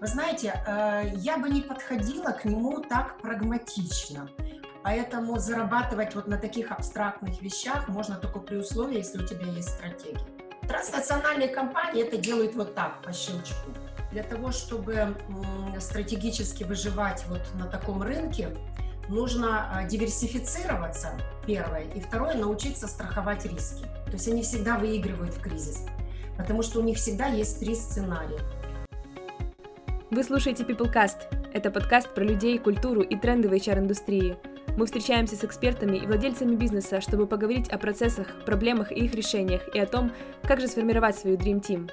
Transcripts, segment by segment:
Вы знаете, э, я бы не подходила к нему так прагматично. Поэтому зарабатывать вот на таких абстрактных вещах можно только при условии, если у тебя есть стратегия. Транснациональные компании это делают вот так, по щелчку. Для того, чтобы стратегически выживать вот на таком рынке, нужно а, диверсифицироваться, первое, и второе, научиться страховать риски. То есть они всегда выигрывают в кризис, потому что у них всегда есть три сценария. Вы слушаете PeopleCast. Это подкаст про людей, культуру и тренды в HR-индустрии. Мы встречаемся с экспертами и владельцами бизнеса, чтобы поговорить о процессах, проблемах и их решениях, и о том, как же сформировать свою Dream Team.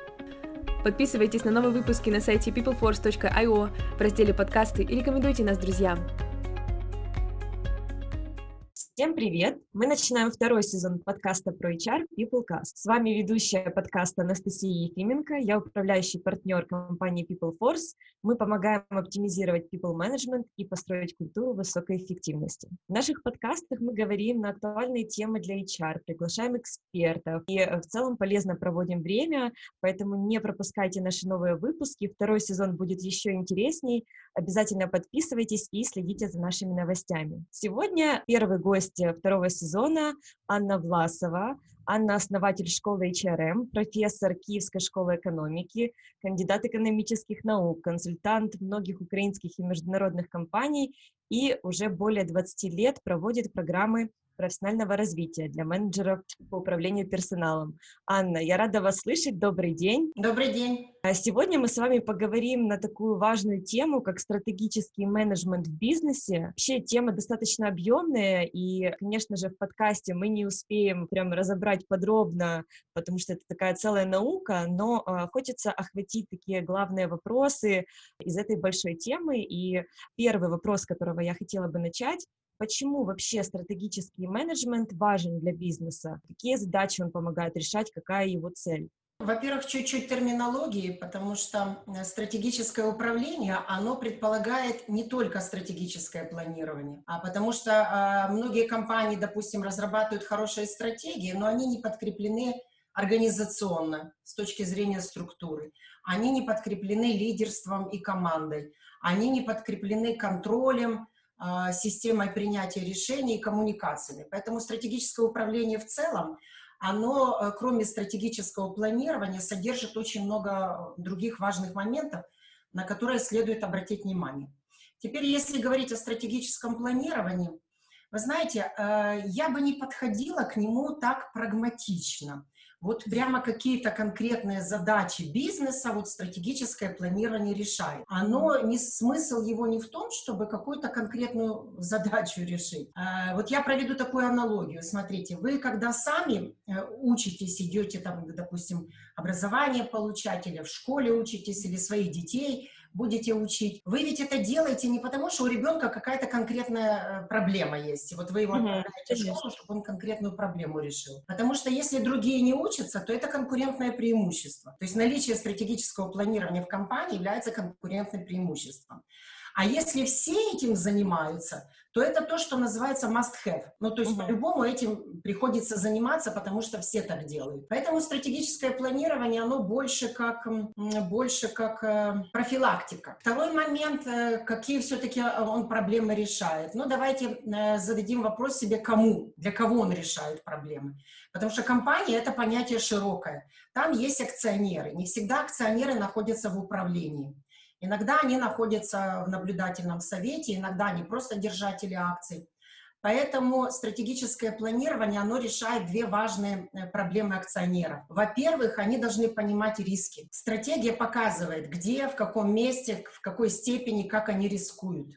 Подписывайтесь на новые выпуски на сайте peopleforce.io в разделе «Подкасты» и рекомендуйте нас друзьям. Всем привет! Мы начинаем второй сезон подкаста про HR PeopleCast. С вами ведущая подкаста Анастасия Ефименко, я управляющий партнер компании PeopleForce. Мы помогаем оптимизировать people management и построить культуру высокой эффективности. В наших подкастах мы говорим на актуальные темы для HR, приглашаем экспертов и в целом полезно проводим время, поэтому не пропускайте наши новые выпуски. Второй сезон будет еще интересней. Обязательно подписывайтесь и следите за нашими новостями. Сегодня первый гость гости второго сезона Анна Власова. Анна – основатель школы HRM, профессор Киевской школы экономики, кандидат экономических наук, консультант многих украинских и международных компаний и уже более 20 лет проводит программы профессионального развития для менеджеров по управлению персоналом. Анна, я рада вас слышать. Добрый день. Добрый день. А сегодня мы с вами поговорим на такую важную тему, как стратегический менеджмент в бизнесе. Вообще тема достаточно объемная, и, конечно же, в подкасте мы не успеем прям разобрать подробно, потому что это такая целая наука, но э, хочется охватить такие главные вопросы из этой большой темы. И первый вопрос, с которого я хотела бы начать, Почему вообще стратегический менеджмент важен для бизнеса? Какие задачи он помогает решать? Какая его цель? Во-первых, чуть-чуть терминологии, потому что э, стратегическое управление, оно предполагает не только стратегическое планирование, а потому что э, многие компании, допустим, разрабатывают хорошие стратегии, но они не подкреплены организационно с точки зрения структуры. Они не подкреплены лидерством и командой. Они не подкреплены контролем, а, системой принятия решений и коммуникациями. Поэтому стратегическое управление в целом, оно, э, кроме стратегического планирования, содержит очень много других важных моментов, на которые следует обратить внимание. Теперь, если говорить о стратегическом планировании, вы знаете, э, я бы не подходила к нему так прагматично вот прямо какие-то конкретные задачи бизнеса, вот стратегическое планирование решает. Оно, не, смысл его не в том, чтобы какую-то конкретную задачу решить. А, вот я проведу такую аналогию. Смотрите, вы когда сами э, учитесь, идете там, допустим, образование получать, или в школе учитесь, или своих детей будете учить. Вы ведь это делаете не потому, что у ребенка какая-то конкретная э, проблема есть, и вот вы его отправляете в школу, чтобы он конкретную проблему решил. Потому что если другие не учатся, то это конкурентное преимущество. То есть наличие стратегического планирования в компании является конкурентным преимуществом. А если все этим занимаются, то это то, что называется must-have. Ну, то есть uh-huh. по-любому этим приходится заниматься, потому что все так делают. Поэтому стратегическое планирование, оно больше как, больше как э, профилактика. Второй момент, э, какие все-таки э, он проблемы решает. Ну, давайте зададим вопрос себе, кому, для кого он решает проблемы. Потому что компания — это понятие широкое. Там есть акционеры. Не всегда акционеры находятся в управлении. Иногда они находятся в наблюдательном совете, иногда они просто держатели акций. Поэтому стратегическое планирование, оно решает две важные э, проблемы акционеров. Во-первых, они должны понимать риски. Стратегия показывает, где, в каком месте, в какой степени, как они рискуют.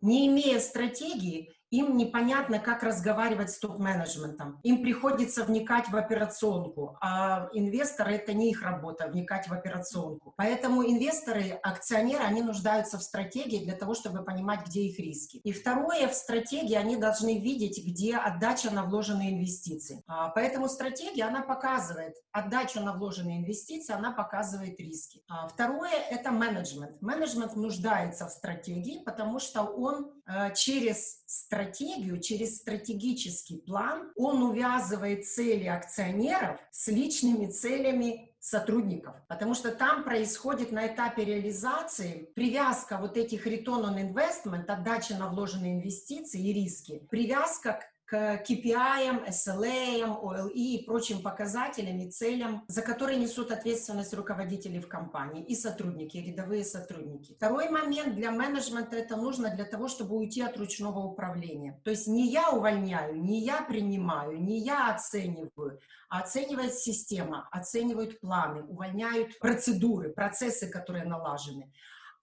Не имея стратегии, им непонятно, как разговаривать с топ-менеджментом. Им приходится вникать в операционку, а инвесторы — это не их работа, вникать в операционку. Поэтому инвесторы, акционеры, они нуждаются в стратегии для того, чтобы понимать, где их риски. И второе, в стратегии они должны видеть, где отдача на вложенные инвестиции. А, поэтому стратегия, она показывает отдачу на вложенные инвестиции, она показывает риски. А, второе — это менеджмент. Менеджмент нуждается в стратегии, потому что он через стратегию, через стратегический план, он увязывает цели акционеров с личными целями сотрудников, потому что там происходит на этапе реализации привязка вот этих return on investment, отдача на вложенные инвестиции и риски, привязка к к KPI, SLA, OLE и прочим показателям и целям, за которые несут ответственность руководители в компании и сотрудники, и рядовые сотрудники. Второй момент для менеджмента это нужно для того, чтобы уйти от ручного управления. То есть не я увольняю, не я принимаю, не я оцениваю, а оценивает система, оценивают планы, увольняют процедуры, процессы, которые налажены.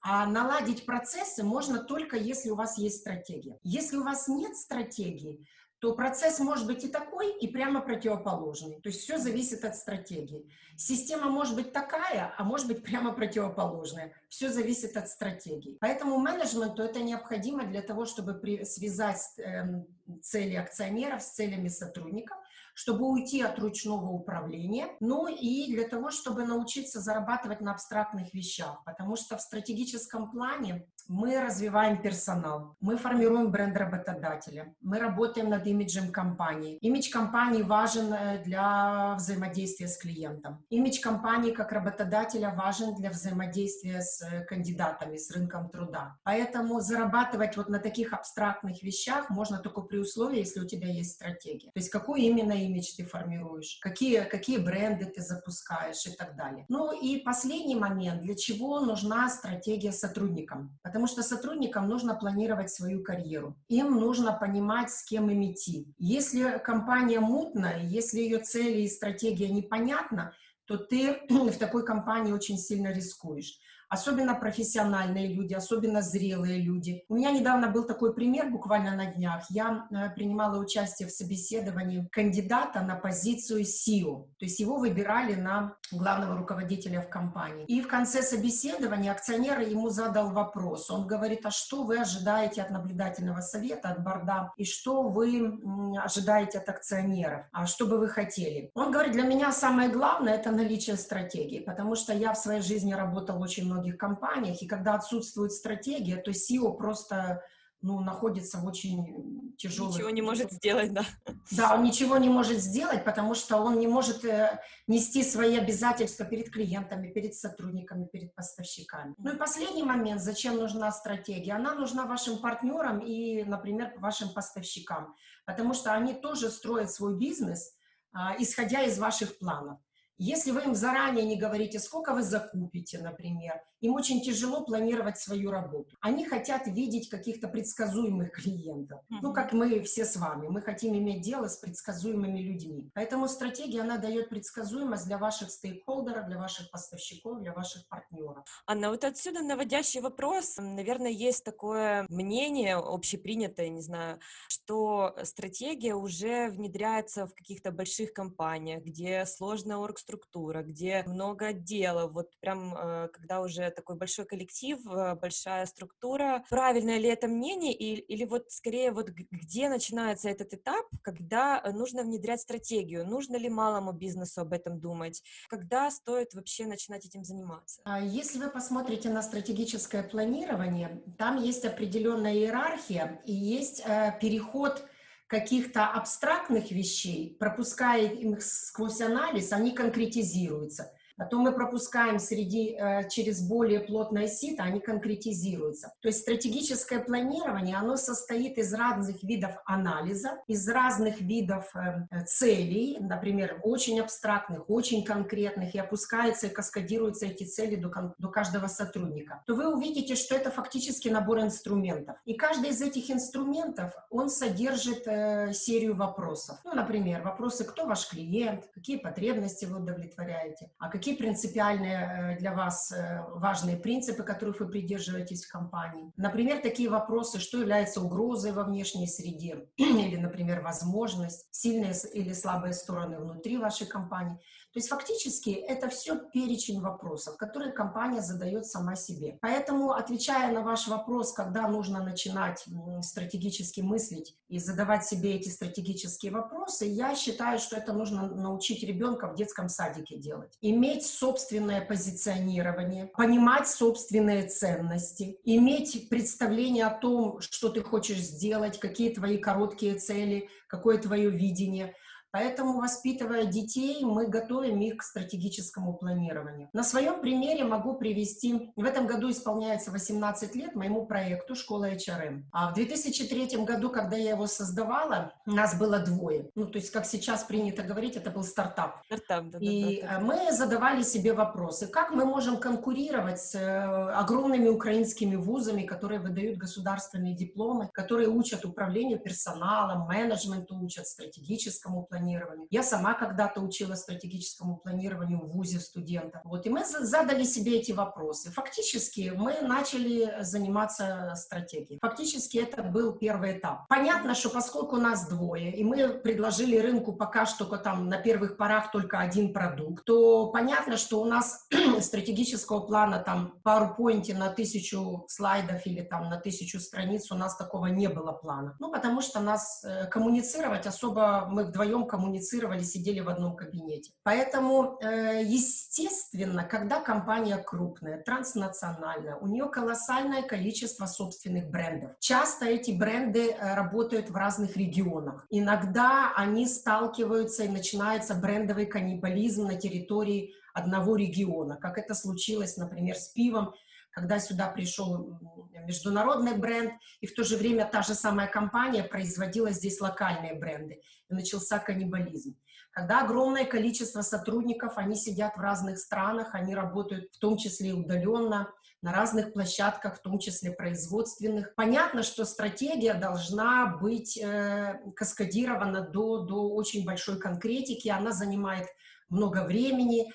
А наладить процессы можно только если у вас есть стратегия. Если у вас нет стратегии, то процесс может быть и такой, и прямо противоположный. То есть все зависит от стратегии. Система может быть такая, а может быть прямо противоположная. Все зависит от стратегии. Поэтому менеджменту это необходимо для того, чтобы при, связать э, цели акционеров с целями сотрудников, чтобы уйти от ручного управления, ну и для того, чтобы научиться зарабатывать на абстрактных вещах, потому что в стратегическом плане мы развиваем персонал, мы формируем бренд работодателя, мы работаем над имиджем компании. Имидж компании важен э, для взаимодействия с клиентом. Имидж компании как работодателя важен для взаимодействия с э, кандидатами, с рынком труда. Поэтому зарабатывать вот на таких абстрактных вещах можно только при условии, если у тебя есть стратегия. То есть какой именно имидж ты формируешь, какие, какие бренды ты запускаешь и так далее. Ну и последний момент, для чего нужна стратегия сотрудникам? Потому что сотрудникам нужно планировать свою карьеру. Им нужно понимать, с кем им идти. Если компания мутная, если ее цели и стратегия непонятна, то ты в такой компании очень сильно рискуешь особенно профессиональные люди, особенно зрелые люди. У меня недавно был такой пример, буквально на днях. Я э, принимала участие в собеседовании кандидата на позицию CEO, то есть его выбирали на главного руководителя в компании. И в конце собеседования акционер ему задал вопрос. Он говорит, а что вы ожидаете от наблюдательного совета, от борда, и что вы ожидаете от акционеров, а что бы вы хотели? Он говорит, для меня самое главное – это наличие стратегии, потому что я в своей жизни работал очень много многих компаниях, и когда отсутствует стратегия, то SEO просто ну, находится в очень тяжелом... Ничего не может сделать, да. Да, он ничего не может сделать, потому что он не может э, нести свои обязательства перед клиентами, перед сотрудниками, перед поставщиками. Ну и последний момент, зачем нужна стратегия? Она нужна вашим партнерам и, например, вашим поставщикам, потому что они тоже строят свой бизнес, э, исходя из ваших планов. Если вы им заранее не говорите, сколько вы закупите, например, им очень тяжело планировать свою работу. Они хотят видеть каких-то предсказуемых клиентов. Mm-hmm. Ну, как мы все с вами. Мы хотим иметь дело с предсказуемыми людьми. Поэтому стратегия, она дает предсказуемость для ваших стейкхолдеров, для ваших поставщиков, для ваших партнеров. Анна, вот отсюда наводящий вопрос. Наверное, есть такое мнение общепринятое, не знаю, что стратегия уже внедряется в каких-то больших компаниях, где сложная оргструктура, где много отделов. Вот прям, э, когда уже такой большой коллектив, э, большая структура. Правильное ли это мнение или, или вот скорее вот где начинается этот этап, когда э, нужно внедрять стратегию? Нужно ли малому бизнесу об этом думать? Когда стоит вообще начинать этим заниматься? А если вы посмотрите на стратегическое планирование, там есть определенная иерархия и есть переход каких-то абстрактных вещей, пропуская их сквозь анализ, они конкретизируются. Потом мы пропускаем среди, э, через более плотное сито, они конкретизируются. То есть стратегическое планирование, оно состоит из разных видов анализа, из разных видов э, целей, например, очень абстрактных, очень конкретных, и опускаются и каскадируются эти цели до, до каждого сотрудника. То вы увидите, что это фактически набор инструментов. И каждый из этих инструментов, он содержит э, серию вопросов. Ну, например, вопросы, кто ваш клиент, какие потребности вы удовлетворяете, а какие какие принципиальные э, для вас э, важные принципы, которых вы придерживаетесь в компании. Например, такие вопросы, что является угрозой во внешней среде, или, например, возможность, сильные или слабые стороны внутри вашей компании. То есть фактически это все перечень вопросов, которые компания задает сама себе. Поэтому, отвечая на ваш вопрос, когда нужно начинать стратегически мыслить и задавать себе эти стратегические вопросы, я считаю, что это нужно научить ребенка в детском садике делать. Иметь собственное позиционирование, понимать собственные ценности, иметь представление о том, что ты хочешь сделать, какие твои короткие цели, какое твое видение – Поэтому, воспитывая детей, мы готовим их к стратегическому планированию. На своем примере могу привести, в этом году исполняется 18 лет моему проекту «Школа HRM». А в 2003 году, когда я его создавала, нас было двое. Ну, то есть, как сейчас принято говорить, это был стартап. Стартап, да, И да, да, да. мы задавали себе вопросы, как мы можем конкурировать с э, огромными украинскими вузами, которые выдают государственные дипломы, которые учат управлению персоналом, менеджменту учат, стратегическому планированию. Я сама когда-то учила стратегическому планированию в ВУЗе студентов. Вот, и мы задали себе эти вопросы. Фактически мы начали заниматься стратегией. Фактически это был первый этап. Понятно, что поскольку нас двое, и мы предложили рынку пока что там на первых порах только один продукт, то понятно, что у нас стратегического плана там PowerPoint на тысячу слайдов или там на тысячу страниц у нас такого не было плана. Ну, потому что нас э, коммуницировать особо, мы вдвоем коммуницировали, сидели в одном кабинете. Поэтому, э, естественно, когда компания крупная, транснациональная, у нее колоссальное количество собственных брендов. Часто эти бренды э, работают в разных регионах. Иногда они сталкиваются и начинается брендовый каннибализм на территории одного региона, как это случилось, например, с пивом, когда сюда пришел международный бренд, и в то же время та же самая компания производила здесь локальные бренды, и начался каннибализм. Когда огромное количество сотрудников, они сидят в разных странах, они работают в том числе удаленно, на разных площадках, в том числе производственных. Понятно, что стратегия должна быть э, каскадирована до, до очень большой конкретики, она занимает много времени,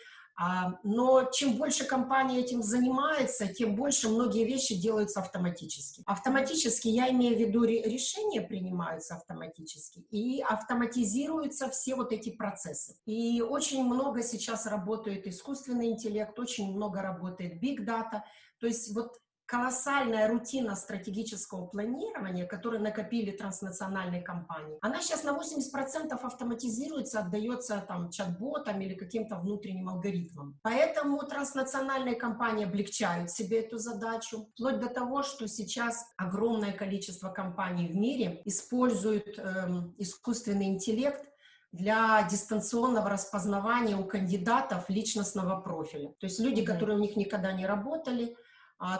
но чем больше компания этим занимается, тем больше многие вещи делаются автоматически. Автоматически, я имею в виду, решения принимаются автоматически, и автоматизируются все вот эти процессы. И очень много сейчас работает искусственный интеллект, очень много работает big data, то есть вот колоссальная рутина стратегического планирования, которую накопили транснациональные компании, она сейчас на 80% автоматизируется, отдается там чат-ботам или каким-то внутренним алгоритмам. Поэтому транснациональные компании облегчают себе эту задачу, вплоть до того, что сейчас огромное количество компаний в мире используют эм, искусственный интеллект для дистанционного распознавания у кандидатов личностного профиля. То есть люди, которые у них никогда не работали,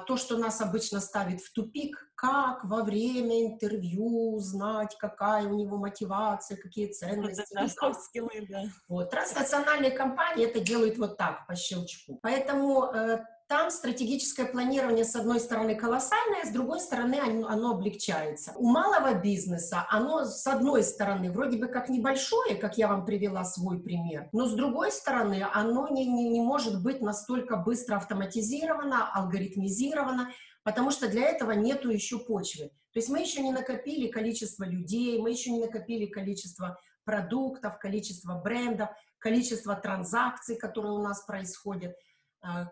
то, что нас обычно ставит в тупик, как во время интервью узнать, какая у него мотивация, какие ценности. Да, да, скиллы, да. Вот. Транснациональные компании это делают вот так, по щелчку. Поэтому э, там стратегическое планирование, с одной стороны, колоссальное, с другой стороны, оно, оно облегчается. У малого бизнеса оно, с одной стороны, вроде бы как небольшое, как я вам привела свой пример, но с другой стороны, оно не, не, не может быть настолько быстро автоматизировано, алгоритмизировано, потому что для этого нету еще почвы. То есть мы еще не накопили количество людей, мы еще не накопили количество продуктов, количество брендов, количество транзакций, которые у нас происходят –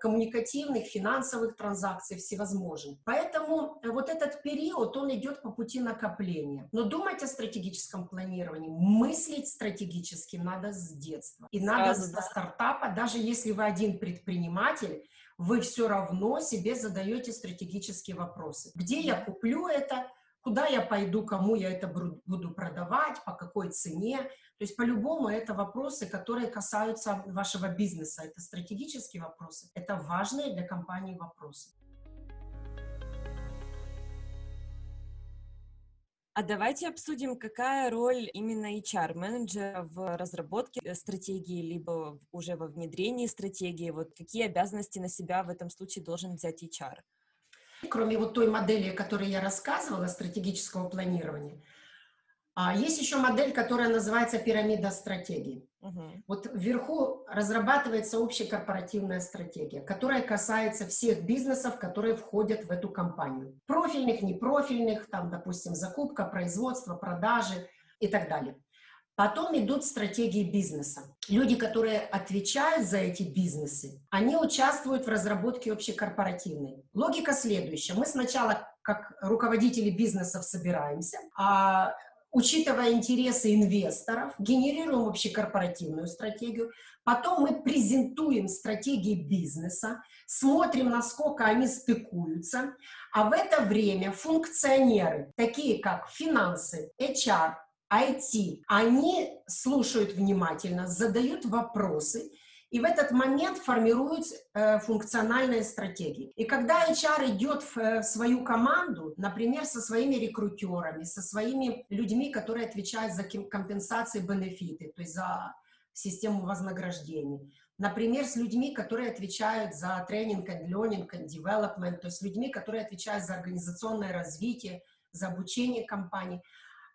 коммуникативных, финансовых транзакций всевозможных. Поэтому э, вот этот период, он идет по пути накопления. Но думать о стратегическом планировании, мыслить стратегически надо с детства. И надо Сразу, с да. стартапа, даже если вы один предприниматель, вы все равно себе задаете стратегические вопросы. Где я куплю это? Куда я пойду, кому я это буду продавать, по какой цене, то есть по-любому это вопросы, которые касаются вашего бизнеса. Это стратегические вопросы, это важные для компании вопросы. А давайте обсудим, какая роль именно HR-менеджера в разработке стратегии, либо уже во внедрении стратегии. Вот какие обязанности на себя в этом случае должен взять HR? Кроме вот той модели, о которой я рассказывала, стратегического планирования, есть еще модель, которая называется пирамида стратегий. Угу. Вот вверху разрабатывается общая корпоративная стратегия, которая касается всех бизнесов, которые входят в эту компанию. Профильных, непрофильных, там, допустим, закупка, производство, продажи и так далее. Потом идут стратегии бизнеса. Люди, которые отвечают за эти бизнесы, они участвуют в разработке общекорпоративной. Логика следующая. Мы сначала, как руководители бизнесов, собираемся, а учитывая интересы инвесторов, генерируем общекорпоративную стратегию, потом мы презентуем стратегии бизнеса, смотрим, насколько они стыкуются, а в это время функционеры, такие как финансы, HR, IT. Они слушают внимательно, задают вопросы, и в этот момент формируют э, функциональные стратегии. И когда HR идет в э, свою команду, например, со своими рекрутерами, со своими людьми, которые отвечают за компенсации бенефиты, то есть за систему вознаграждений, например, с людьми, которые отвечают за тренинг and learning and development, то есть людьми, которые отвечают за организационное развитие, за обучение компаний,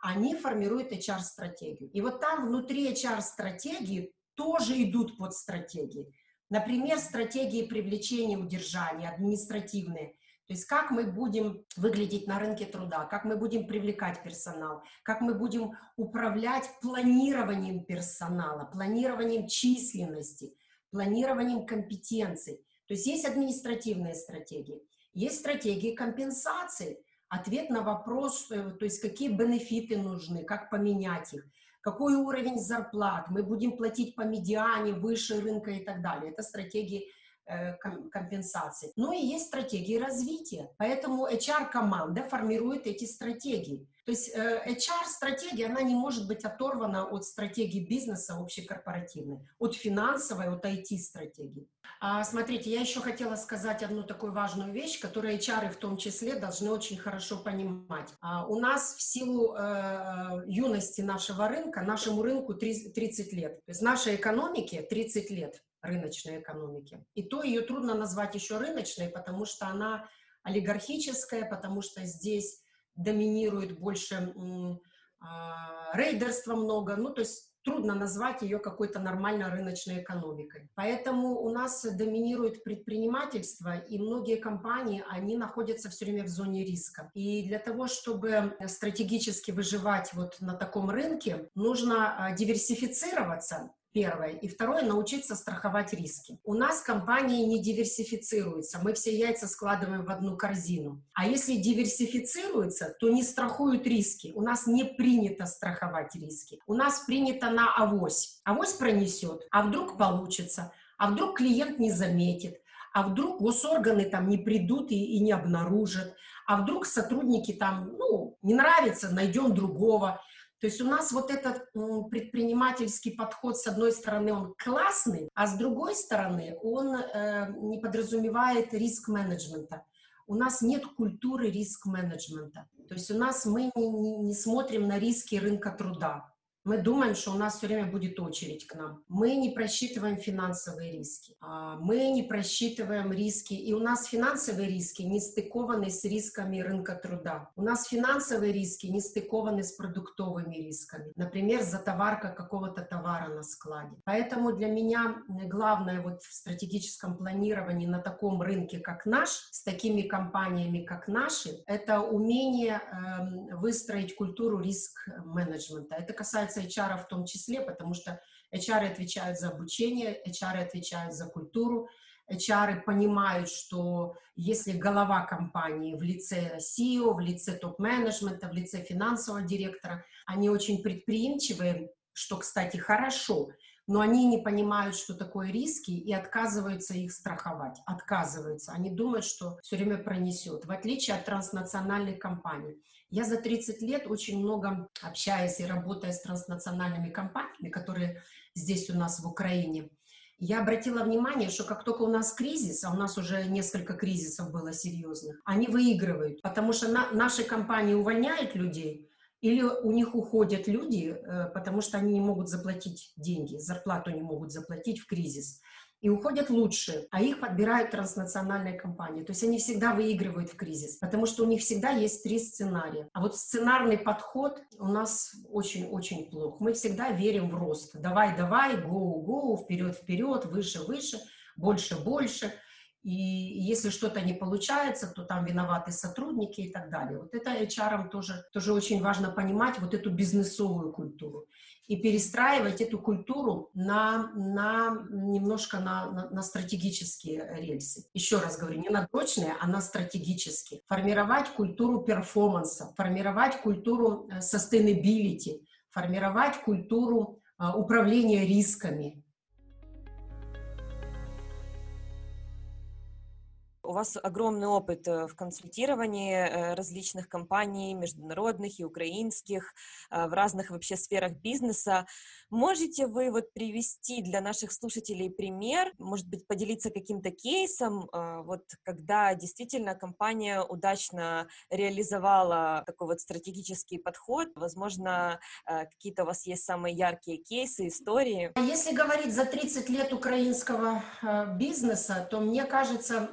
они формируют HR-стратегию. И вот там внутри HR-стратегии тоже идут под стратегии. Например, стратегии привлечения, удержания, административные. То есть как мы будем выглядеть на рынке труда, как мы будем привлекать персонал, как мы будем управлять планированием персонала, планированием численности, планированием компетенций. То есть есть административные стратегии, есть стратегии компенсации, ответ на вопрос, э, то есть какие бенефиты нужны, как поменять их, какой уровень зарплат, мы будем платить по медиане, выше рынка и так далее. Это стратегии э, компенсации. Ну и есть стратегии развития. Поэтому HR-команда формирует эти стратегии. То есть э, HR-стратегия, она не может быть оторвана от стратегии бизнеса общекорпоративной, от финансовой, от IT-стратегии. А, смотрите, я еще хотела сказать одну такую важную вещь, которую HR в том числе должны очень хорошо понимать. А, у нас в силу э, юности нашего рынка, нашему рынку 30 лет. То есть нашей экономике 30 лет рыночной экономики. И то ее трудно назвать еще рыночной, потому что она олигархическая, потому что здесь доминирует больше а, рейдерства много, ну, то есть трудно назвать ее какой-то нормально рыночной экономикой. Поэтому у нас доминирует предпринимательство, и многие компании, они находятся все время в зоне риска. И для того, чтобы стратегически выживать вот на таком рынке, нужно а, диверсифицироваться, Первое. И второе, научиться страховать риски. У нас компании не диверсифицируются. Мы все яйца складываем в одну корзину. А если диверсифицируются, то не страхуют риски. У нас не принято страховать риски. У нас принято на авось. Авось пронесет, а вдруг получится, а вдруг клиент не заметит, а вдруг госорганы там не придут и, и не обнаружат, а вдруг сотрудники там, ну, не нравится, найдем другого. То есть у нас вот этот предпринимательский подход, с одной стороны, он классный, а с другой стороны, он э, не подразумевает риск-менеджмента. У нас нет культуры риск-менеджмента. То есть у нас мы не, не, не смотрим на риски рынка труда. Мы думаем, что у нас все время будет очередь к нам. Мы не просчитываем финансовые риски. А, мы не просчитываем риски. И у нас финансовые риски не стыкованы с рисками рынка труда. У нас финансовые риски не стыкованы с продуктовыми рисками. Например, затоварка какого-то товара на складе. Поэтому для меня главное вот в стратегическом планировании на таком рынке, как наш, с такими компаниями, как наши, это умение э, выстроить культуру риск-менеджмента. Это касается касается HR в том числе, потому что HR отвечают за обучение, HR отвечают за культуру, HR понимают, что если голова компании в лице CEO, в лице топ-менеджмента, в лице финансового директора, они очень предприимчивые, что, кстати, хорошо, но они не понимают, что такое риски, и отказываются их страховать. Отказываются. Они думают, что все время пронесет, в отличие от транснациональных компаний. Я за 30 лет очень много общаясь и работая с транснациональными компаниями, которые здесь у нас в Украине, я обратила внимание, что как только у нас кризис, а у нас уже несколько кризисов было серьезных, они выигрывают, потому что на, наши компании увольняют людей, или у них уходят люди, э, потому что они не могут заплатить деньги, зарплату не могут заплатить в кризис. И уходят лучше, а их подбирают транснациональные компании. То есть они всегда выигрывают в кризис, потому что у них всегда есть три сценария. А вот сценарный подход у нас очень-очень плох. Мы всегда верим в рост. Давай, давай, go, go, вперед, вперед, выше, выше, больше, больше. И если что-то не получается, то там виноваты сотрудники и так далее. Вот это HR тоже, тоже очень важно понимать, вот эту бизнесовую культуру. И перестраивать эту культуру на, на немножко на, на, на стратегические рельсы. Еще раз говорю, не на точные, а на стратегические. Формировать культуру перформанса, формировать культуру э, sustainability, формировать культуру э, управления рисками, у вас огромный опыт э, в консультировании э, различных компаний, международных и украинских, в разных вообще сферах бизнеса. Можете вы вот привести для наших слушателей пример, может быть, поделиться каким-то кейсом, вот когда действительно компания удачно реализовала такой вот стратегический подход? Возможно, какие-то у вас есть самые яркие кейсы, истории? Если говорить за 30 лет украинского бизнеса, то мне кажется,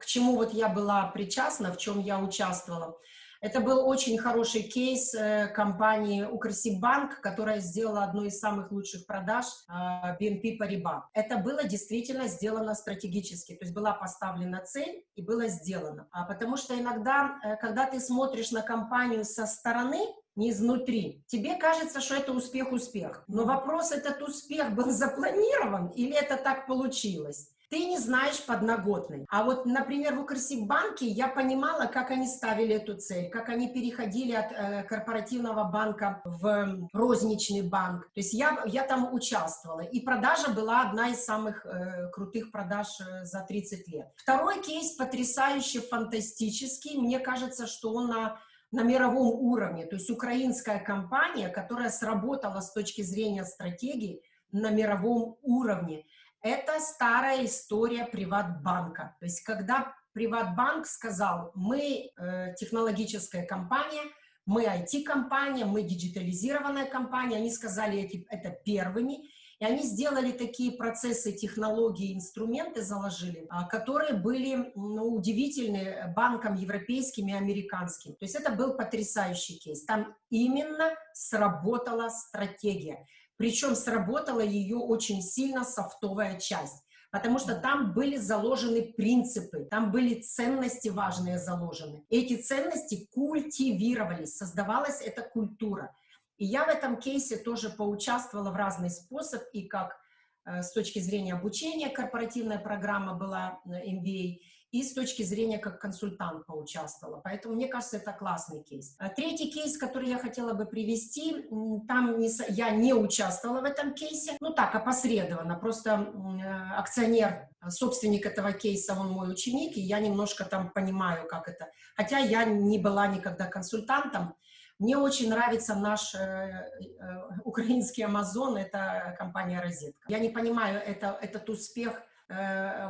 к чему вот я была причастна, в чем я участвовала. Это был очень хороший кейс э, компании Укрсибанк, которая сделала одну из самых лучших продаж BNP а, Paribas. Это было действительно сделано стратегически, то есть была поставлена цель и было сделано. А потому что иногда, э, когда ты смотришь на компанию со стороны, не изнутри. Тебе кажется, что это успех-успех. Но вопрос, этот успех был запланирован или это так получилось? Ты не знаешь подноготной. А вот, например, в Укрсибанке я понимала, как они ставили эту цель, как они переходили от э, корпоративного банка в розничный банк. То есть я, я там участвовала. И продажа была одна из самых э, крутых продаж э, за 30 лет. Второй кейс потрясающе фантастический. Мне кажется, что он на на мировом уровне, то есть украинская компания, которая сработала с точки зрения стратегии на мировом уровне. Это старая история Приватбанка. То есть, когда Приватбанк сказал, мы э, технологическая компания, мы IT-компания, мы диджитализированная компания, они сказали эти, это первыми, и они сделали такие процессы, технологии, инструменты заложили, а, которые были ну, удивительны банкам европейским и американским. То есть это был потрясающий кейс. Там именно сработала стратегия. Причем сработала ее очень сильно софтовая часть потому что там были заложены принципы, там были ценности важные заложены. Эти ценности культивировались, создавалась эта культура. И я в этом кейсе тоже поучаствовала в разный способ, и как э, с точки зрения обучения корпоративная программа была э, MBA, и с точки зрения как консультант поучаствовала. Поэтому мне кажется, это классный кейс. А третий кейс, который я хотела бы привести, там не, я не участвовала в этом кейсе, ну так, опосредованно, просто э, акционер, собственник этого кейса, он мой ученик, и я немножко там понимаю, как это. Хотя я не была никогда консультантом, мне очень нравится наш э, э, украинский Амазон, это компания «Розетка». Я не понимаю, это, этот успех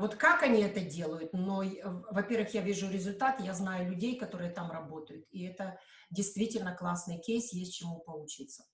вот как они это делают, но, во-первых, я вижу результат, я знаю людей, которые там работают, и это действительно классный кейс, есть чему поучиться.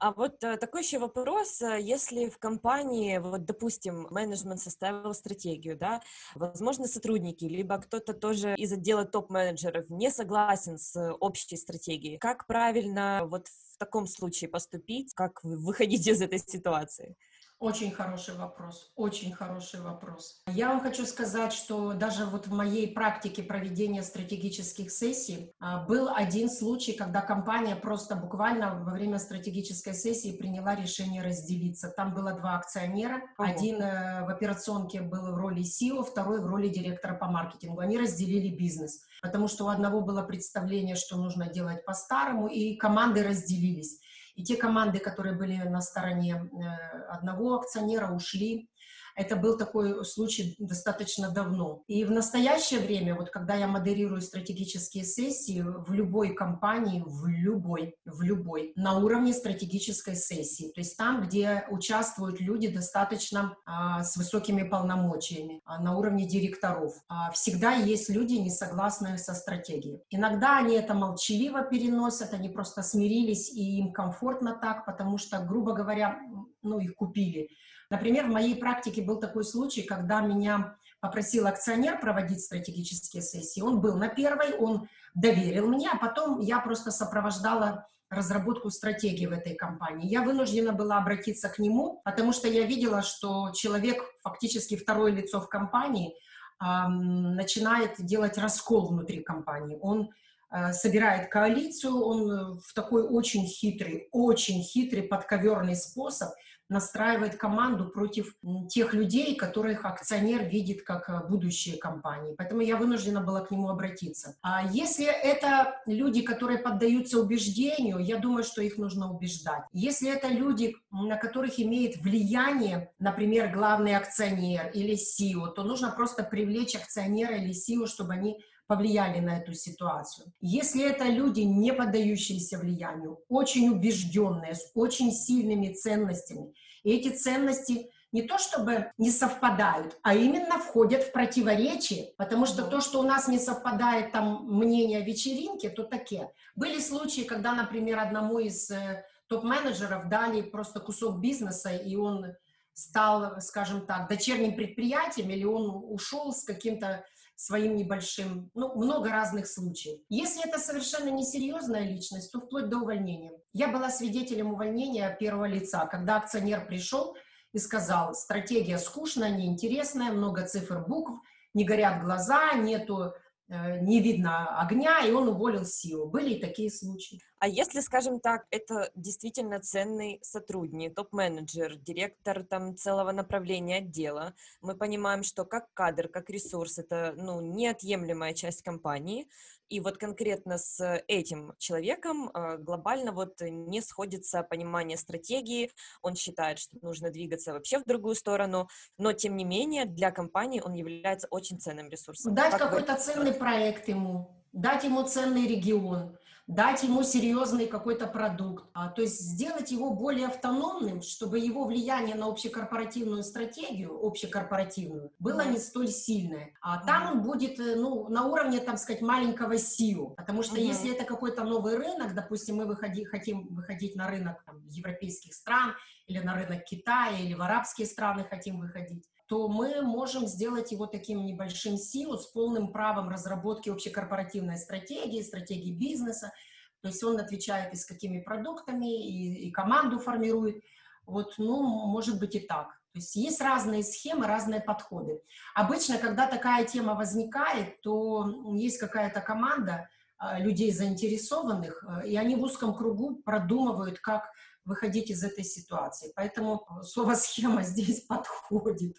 А вот э, такой еще вопрос, э, если в компании, вот, допустим, менеджмент составил стратегию, да, возможно, сотрудники, либо кто-то тоже из отдела топ-менеджеров не согласен с общей стратегией, как правильно вот в таком случае поступить, как выходить из этой ситуации? Очень хороший вопрос, очень хороший вопрос. Я вам хочу сказать, что даже вот в моей практике проведения стратегических сессий а, был один случай, когда компания просто буквально во время стратегической сессии приняла решение разделиться. Там было два акционера. Ого. Один э, в операционке был в роли SEO, второй в роли директора по маркетингу. Они разделили бизнес, потому что у одного было представление, что нужно делать по-старому, и команды разделились. И те команды, которые были на стороне э, одного акционера, ушли. Это был такой случай достаточно давно. И в настоящее время, вот когда я модерирую стратегические сессии в любой компании, в любой, в любой, на уровне стратегической сессии, то есть там, где участвуют люди достаточно а, с высокими полномочиями, а, на уровне директоров, а, всегда есть люди, не согласные со стратегией. Иногда они это молчаливо переносят, они просто смирились, и им комфортно так, потому что, грубо говоря, ну, их купили. Например, в моей практике был такой случай, когда меня попросил акционер проводить стратегические сессии. Он был на первой, он доверил мне, а потом я просто сопровождала разработку стратегии в этой компании. Я вынуждена была обратиться к нему, потому что я видела, что человек, фактически второе лицо в компании, эм, начинает делать раскол внутри компании. Он э, собирает коалицию, он в такой очень хитрый, очень хитрый подковерный способ настраивает команду против тех людей, которых акционер видит как э, будущие компании. Поэтому я вынуждена была к нему обратиться. А если это люди, которые поддаются убеждению, я думаю, что их нужно убеждать. Если это люди, на которых имеет влияние, например, главный акционер или CEO, то нужно просто привлечь акционера или CEO, чтобы они повлияли на эту ситуацию. Если это люди, не поддающиеся влиянию, очень убежденные, с очень сильными ценностями, и эти ценности не то чтобы не совпадают, а именно входят в противоречие, потому что то, что у нас не совпадает там мнение о вечеринке, то такие. Были случаи, когда, например, одному из э, топ-менеджеров дали просто кусок бизнеса, и он стал, скажем так, дочерним предприятием, или он ушел с каким-то своим небольшим, ну, много разных случаев. Если это совершенно несерьезная личность, то вплоть до увольнения. Я была свидетелем увольнения первого лица, когда акционер пришел и сказал, стратегия скучная, неинтересная, много цифр, букв, не горят глаза, нету не видно огня, и он уволил SEO. Были и такие случаи. А если, скажем так, это действительно ценный сотрудник, топ-менеджер, директор там целого направления отдела, мы понимаем, что как кадр, как ресурс, это ну, неотъемлемая часть компании, и вот конкретно с этим человеком э, глобально вот не сходится понимание стратегии, он считает, что нужно двигаться вообще в другую сторону, но тем не менее для компании он является очень ценным ресурсом. Дать как какой-то ценный проект ему, дать ему ценный регион, дать ему серьезный какой-то продукт, а, то есть сделать его более автономным, чтобы его влияние на общекорпоративную стратегию, общекорпоративную, было не столь сильное. А там он будет, э, ну, на уровне, там сказать, маленького SEO, потому что uh-huh. если это какой-то новый рынок, допустим, мы выходи, хотим выходить на рынок там, европейских стран или на рынок Китая или в арабские страны хотим выходить, то мы можем сделать его таким небольшим SEO с полным правом разработки общекорпоративной стратегии, стратегии бизнеса. То есть он отвечает и с какими продуктами, и, и команду формирует. Вот, ну, может быть и так. То есть есть разные схемы, разные подходы. Обычно, когда такая тема возникает, то есть какая-то команда а, людей заинтересованных, а, и они в узком кругу продумывают, как выходить из этой ситуации. Поэтому слово «схема» здесь подходит.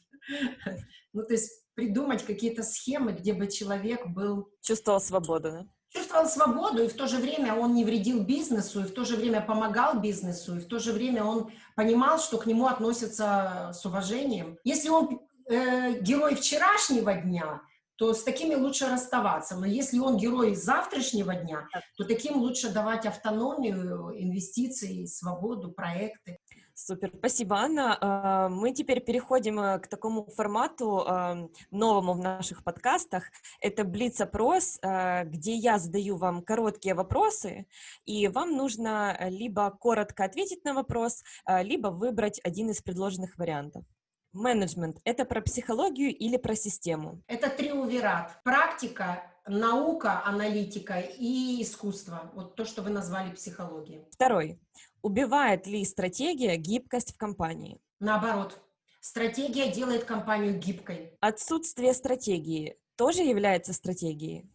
Ну, то есть придумать какие-то схемы, где бы человек был... Чувствовал свободу, да? Чувствовал свободу, и в то же время он не вредил бизнесу, и в то же время помогал бизнесу, и в то же время он понимал, что к нему относятся с уважением. Если он э, герой вчерашнего дня, то с такими лучше расставаться. Но если он герой завтрашнего дня, то таким лучше давать автономию, инвестиции, свободу, проекты. Супер, спасибо, Анна. А, мы теперь переходим э, к такому формату а, новому в наших подкастах. Это Блиц-опрос, а, где я задаю вам короткие вопросы, и вам нужно либо коротко ответить на вопрос, либо выбрать один из предложенных вариантов. Менеджмент – это про психологию или про систему? Это триувират. Практика, наука, аналитика и искусство. Вот то, что вы назвали психологией. Второй. Убивает ли стратегия гибкость в компании? Наоборот. Стратегия делает компанию гибкой. Отсутствие стратегии тоже является стратегией?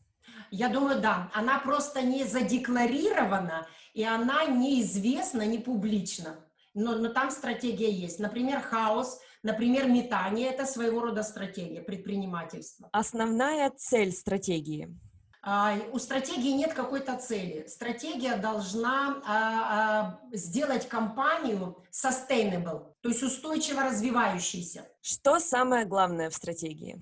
Я думаю, да. Она просто не задекларирована, и она неизвестна, не публична. Но, но там стратегия есть. Например, хаос, например, метание – это своего рода стратегия предпринимательства. Основная цель стратегии – а, у стратегии нет какой-то цели. Стратегия должна а, а, сделать компанию sustainable, то есть устойчиво развивающейся. Что самое главное в стратегии?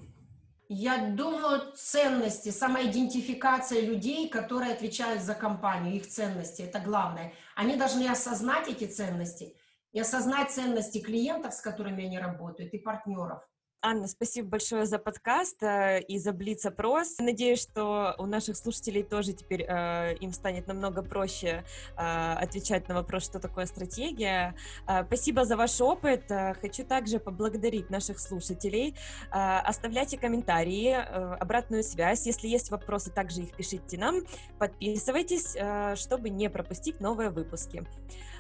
Я думаю, ценности, самоидентификация людей, которые отвечают за компанию, их ценности, это главное. Они должны осознать эти ценности и осознать ценности клиентов, с которыми они работают, и партнеров. Анна, спасибо большое за подкаст э, и за Блиц-опрос. Надеюсь, что у наших слушателей тоже теперь э, им станет намного проще э, отвечать на вопрос, что такое стратегия. Э, спасибо за ваш опыт. Э, хочу также поблагодарить наших слушателей. Э, оставляйте комментарии, э, обратную связь. Если есть вопросы, также их пишите нам. Подписывайтесь, э, чтобы не пропустить новые выпуски.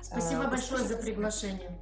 Спасибо э, большое за приглашение.